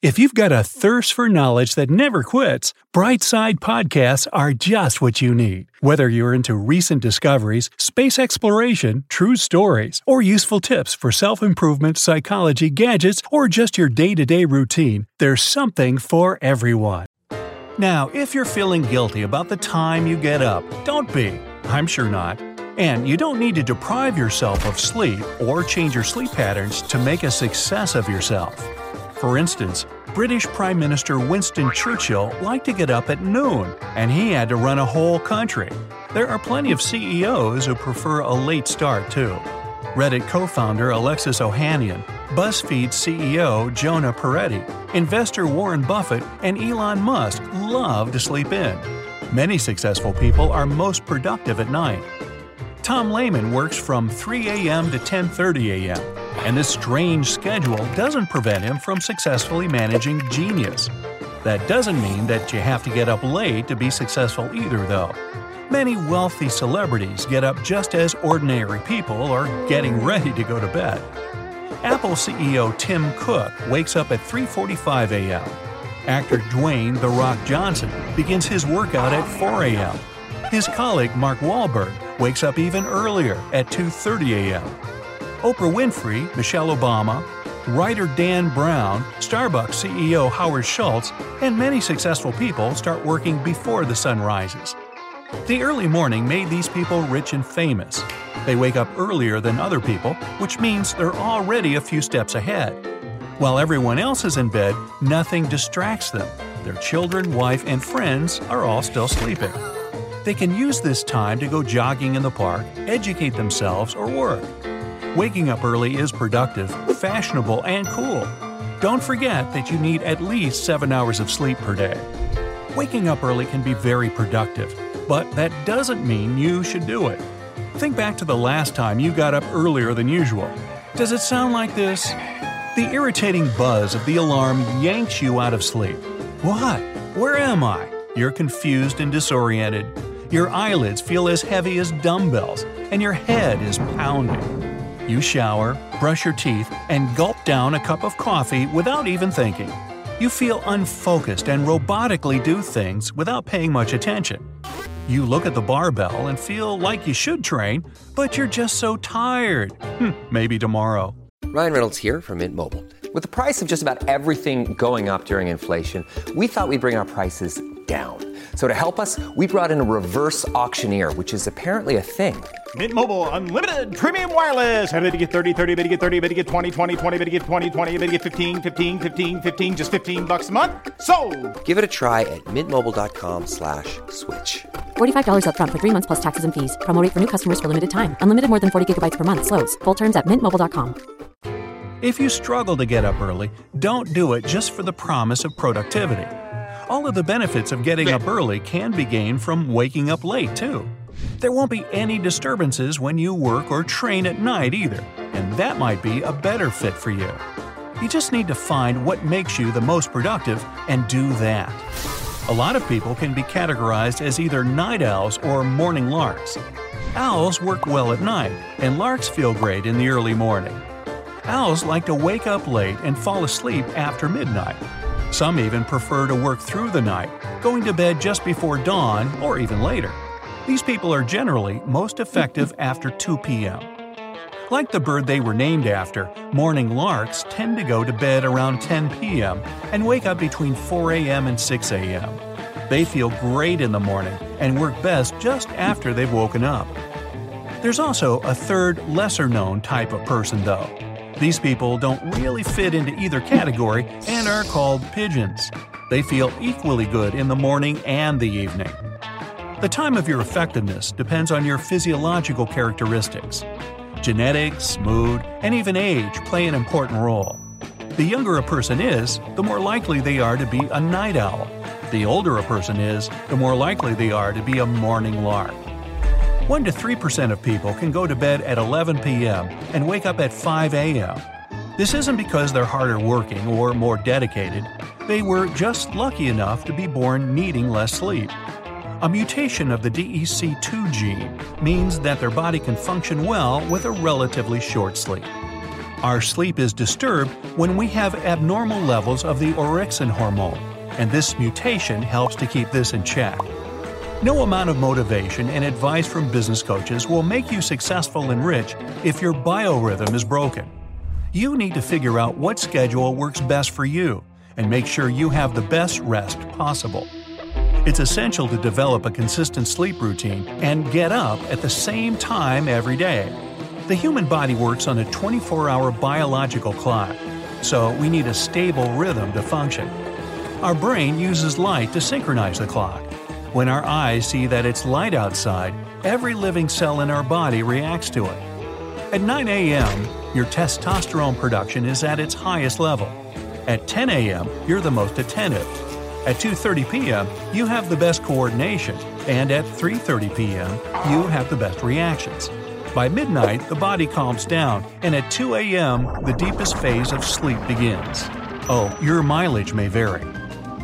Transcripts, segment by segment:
If you've got a thirst for knowledge that never quits, Brightside Podcasts are just what you need. Whether you're into recent discoveries, space exploration, true stories, or useful tips for self improvement, psychology, gadgets, or just your day to day routine, there's something for everyone. Now, if you're feeling guilty about the time you get up, don't be. I'm sure not. And you don't need to deprive yourself of sleep or change your sleep patterns to make a success of yourself. For instance, British Prime Minister Winston Churchill liked to get up at noon, and he had to run a whole country. There are plenty of CEOs who prefer a late start, too. Reddit co founder Alexis Ohanian, BuzzFeed CEO Jonah Peretti, investor Warren Buffett, and Elon Musk love to sleep in. Many successful people are most productive at night. Tom Lehman works from 3 a.m. to 10:30 a.m., and this strange schedule doesn't prevent him from successfully managing genius. That doesn't mean that you have to get up late to be successful either, though. Many wealthy celebrities get up just as ordinary people are getting ready to go to bed. Apple CEO Tim Cook wakes up at 3:45 a.m. Actor Dwayne The Rock Johnson begins his workout at 4 a.m. His colleague Mark Wahlberg wakes up even earlier at 2:30 a.m. Oprah Winfrey, Michelle Obama, writer Dan Brown, Starbucks CEO Howard Schultz, and many successful people start working before the sun rises. The early morning made these people rich and famous. They wake up earlier than other people, which means they're already a few steps ahead. While everyone else is in bed, nothing distracts them. Their children, wife, and friends are all still sleeping. They can use this time to go jogging in the park, educate themselves, or work. Waking up early is productive, fashionable, and cool. Don't forget that you need at least 7 hours of sleep per day. Waking up early can be very productive, but that doesn't mean you should do it. Think back to the last time you got up earlier than usual. Does it sound like this? The irritating buzz of the alarm yanks you out of sleep. What? Where am I? You're confused and disoriented. Your eyelids feel as heavy as dumbbells, and your head is pounding. You shower, brush your teeth, and gulp down a cup of coffee without even thinking. You feel unfocused and robotically do things without paying much attention. You look at the barbell and feel like you should train, but you're just so tired. Hm, maybe tomorrow. Ryan Reynolds here from Mint Mobile. With the price of just about everything going up during inflation, we thought we'd bring our prices down. So to help us, we brought in a reverse auctioneer, which is apparently a thing. Mint Mobile unlimited premium wireless. Ready to get 30, 30, bit to get 30, bit to get 20, 20, 20, bit to get 20, 20, bit to get 15, 15, 15, 15 just 15 bucks a month. So, Give it a try at mintmobile.com/switch. slash $45 upfront for 3 months plus taxes and fees. Promo rate for new customers for limited time. Unlimited more than 40 gigabytes per month slows. Full terms at mintmobile.com. If you struggle to get up early, don't do it just for the promise of productivity. All of the benefits of getting up early can be gained from waking up late, too. There won't be any disturbances when you work or train at night either, and that might be a better fit for you. You just need to find what makes you the most productive and do that. A lot of people can be categorized as either night owls or morning larks. Owls work well at night, and larks feel great in the early morning. Owls like to wake up late and fall asleep after midnight. Some even prefer to work through the night, going to bed just before dawn or even later. These people are generally most effective after 2 p.m. Like the bird they were named after, morning larks tend to go to bed around 10 p.m. and wake up between 4 a.m. and 6 a.m. They feel great in the morning and work best just after they've woken up. There's also a third, lesser known type of person, though. These people don't really fit into either category and are called pigeons. They feel equally good in the morning and the evening. The time of your effectiveness depends on your physiological characteristics. Genetics, mood, and even age play an important role. The younger a person is, the more likely they are to be a night owl. The older a person is, the more likely they are to be a morning lark. 1 to 3% of people can go to bed at 11 p.m. and wake up at 5 a.m. This isn't because they're harder working or more dedicated, they were just lucky enough to be born needing less sleep. A mutation of the DEC2 gene means that their body can function well with a relatively short sleep. Our sleep is disturbed when we have abnormal levels of the orexin hormone, and this mutation helps to keep this in check. No amount of motivation and advice from business coaches will make you successful and rich if your biorhythm is broken. You need to figure out what schedule works best for you and make sure you have the best rest possible. It's essential to develop a consistent sleep routine and get up at the same time every day. The human body works on a 24 hour biological clock, so we need a stable rhythm to function. Our brain uses light to synchronize the clock. When our eyes see that it's light outside, every living cell in our body reacts to it. At 9 a.m., your testosterone production is at its highest level. At 10 a.m., you're the most attentive. At 2:30 p.m., you have the best coordination, and at 3:30 p.m., you have the best reactions. By midnight, the body calms down, and at 2 a.m., the deepest phase of sleep begins. Oh, your mileage may vary.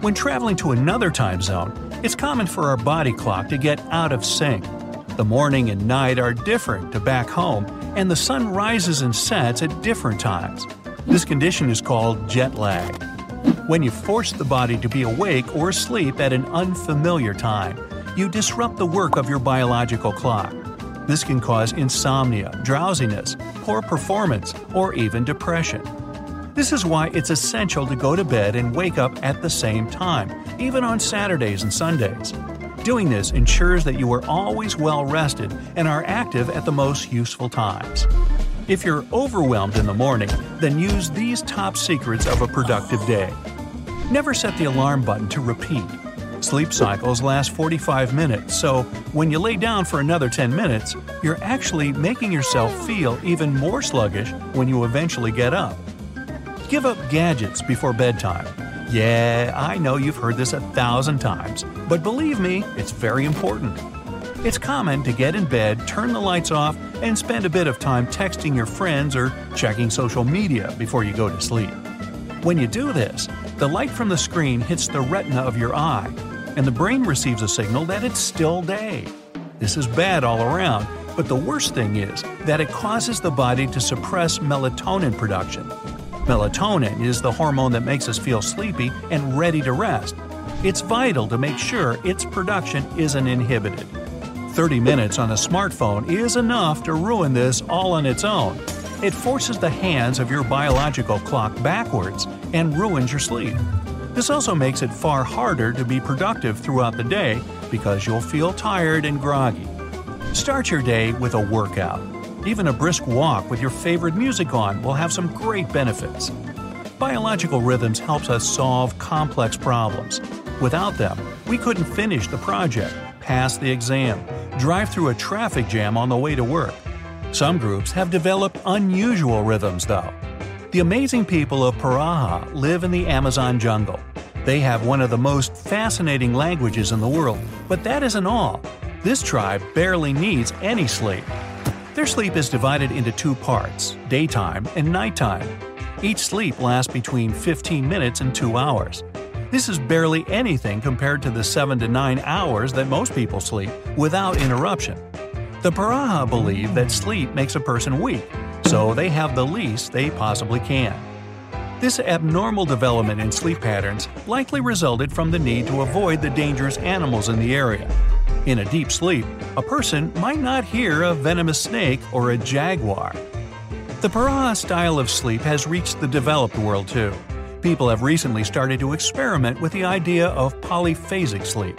When traveling to another time zone, it's common for our body clock to get out of sync. The morning and night are different to back home, and the sun rises and sets at different times. This condition is called jet lag. When you force the body to be awake or asleep at an unfamiliar time, you disrupt the work of your biological clock. This can cause insomnia, drowsiness, poor performance, or even depression. This is why it's essential to go to bed and wake up at the same time, even on Saturdays and Sundays. Doing this ensures that you are always well rested and are active at the most useful times. If you're overwhelmed in the morning, then use these top secrets of a productive day. Never set the alarm button to repeat. Sleep cycles last 45 minutes, so when you lay down for another 10 minutes, you're actually making yourself feel even more sluggish when you eventually get up. Give up gadgets before bedtime. Yeah, I know you've heard this a thousand times, but believe me, it's very important. It's common to get in bed, turn the lights off, and spend a bit of time texting your friends or checking social media before you go to sleep. When you do this, the light from the screen hits the retina of your eye, and the brain receives a signal that it's still day. This is bad all around, but the worst thing is that it causes the body to suppress melatonin production. Melatonin is the hormone that makes us feel sleepy and ready to rest. It's vital to make sure its production isn't inhibited. 30 minutes on a smartphone is enough to ruin this all on its own. It forces the hands of your biological clock backwards and ruins your sleep. This also makes it far harder to be productive throughout the day because you'll feel tired and groggy. Start your day with a workout. Even a brisk walk with your favorite music on will have some great benefits. Biological rhythms helps us solve complex problems. Without them, we couldn't finish the project, pass the exam, drive through a traffic jam on the way to work. Some groups have developed unusual rhythms, though. The amazing people of Piraha live in the Amazon jungle. They have one of the most fascinating languages in the world, but that isn't all. This tribe barely needs any sleep. Their sleep is divided into two parts daytime and nighttime. Each sleep lasts between 15 minutes and 2 hours. This is barely anything compared to the 7 to 9 hours that most people sleep without interruption. The Piraha believe that sleep makes a person weak, so they have the least they possibly can. This abnormal development in sleep patterns likely resulted from the need to avoid the dangerous animals in the area. In a deep sleep, a person might not hear a venomous snake or a jaguar. The Piraha style of sleep has reached the developed world too. People have recently started to experiment with the idea of polyphasic sleep.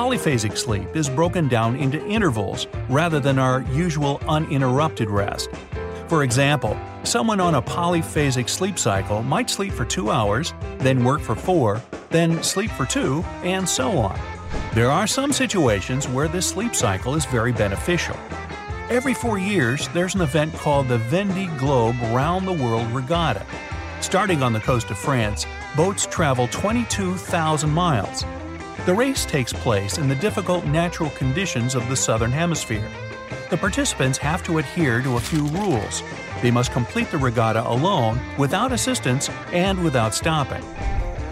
Polyphasic sleep is broken down into intervals rather than our usual uninterrupted rest. For example, someone on a polyphasic sleep cycle might sleep for two hours, then work for four, then sleep for two, and so on. There are some situations where this sleep cycle is very beneficial. Every four years, there's an event called the Vendée Globe Round the World Regatta. Starting on the coast of France, boats travel 22,000 miles. The race takes place in the difficult natural conditions of the southern hemisphere. The participants have to adhere to a few rules. They must complete the regatta alone, without assistance, and without stopping.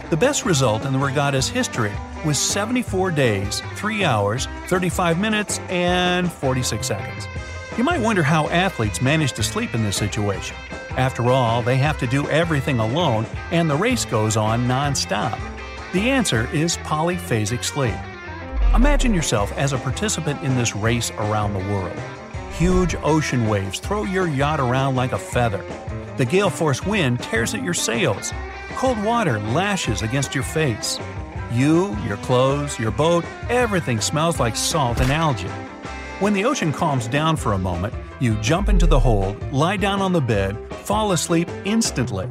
The best result in the regatta's history was 74 days, 3 hours, 35 minutes, and 46 seconds. You might wonder how athletes manage to sleep in this situation. After all, they have to do everything alone, and the race goes on non stop. The answer is polyphasic sleep. Imagine yourself as a participant in this race around the world. Huge ocean waves throw your yacht around like a feather. The gale force wind tears at your sails. Cold water lashes against your face. You, your clothes, your boat, everything smells like salt and algae. When the ocean calms down for a moment, you jump into the hold, lie down on the bed, fall asleep instantly.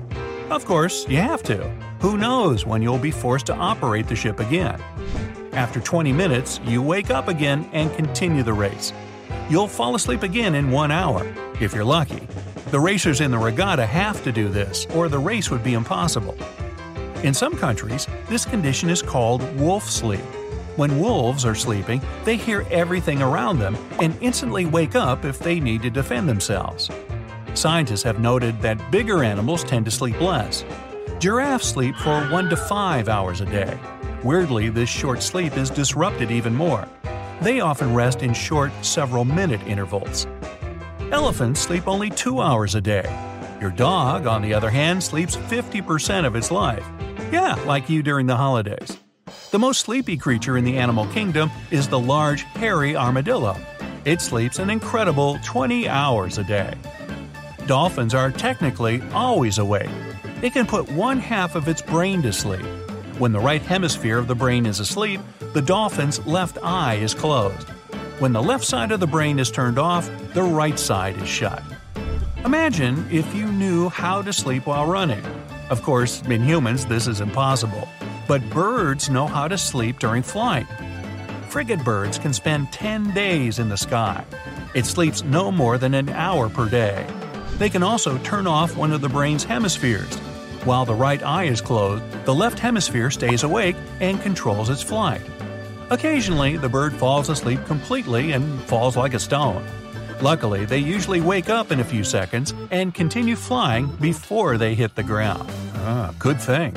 Of course, you have to. Who knows when you'll be forced to operate the ship again? After 20 minutes, you wake up again and continue the race. You'll fall asleep again in one hour, if you're lucky. The racers in the regatta have to do this, or the race would be impossible. In some countries, this condition is called wolf sleep. When wolves are sleeping, they hear everything around them and instantly wake up if they need to defend themselves. Scientists have noted that bigger animals tend to sleep less. Giraffes sleep for 1 to 5 hours a day. Weirdly, this short sleep is disrupted even more. They often rest in short, several minute intervals. Elephants sleep only 2 hours a day. Your dog, on the other hand, sleeps 50% of its life. Yeah, like you during the holidays. The most sleepy creature in the animal kingdom is the large, hairy armadillo. It sleeps an incredible 20 hours a day. Dolphins are technically always awake. It can put one half of its brain to sleep. When the right hemisphere of the brain is asleep, the dolphin's left eye is closed. When the left side of the brain is turned off, the right side is shut. Imagine if you knew how to sleep while running. Of course, in humans, this is impossible. But birds know how to sleep during flight. Frigate birds can spend 10 days in the sky. It sleeps no more than an hour per day. They can also turn off one of the brain's hemispheres. While the right eye is closed, the left hemisphere stays awake and controls its flight. Occasionally, the bird falls asleep completely and falls like a stone. Luckily, they usually wake up in a few seconds and continue flying before they hit the ground. Ah, good thing.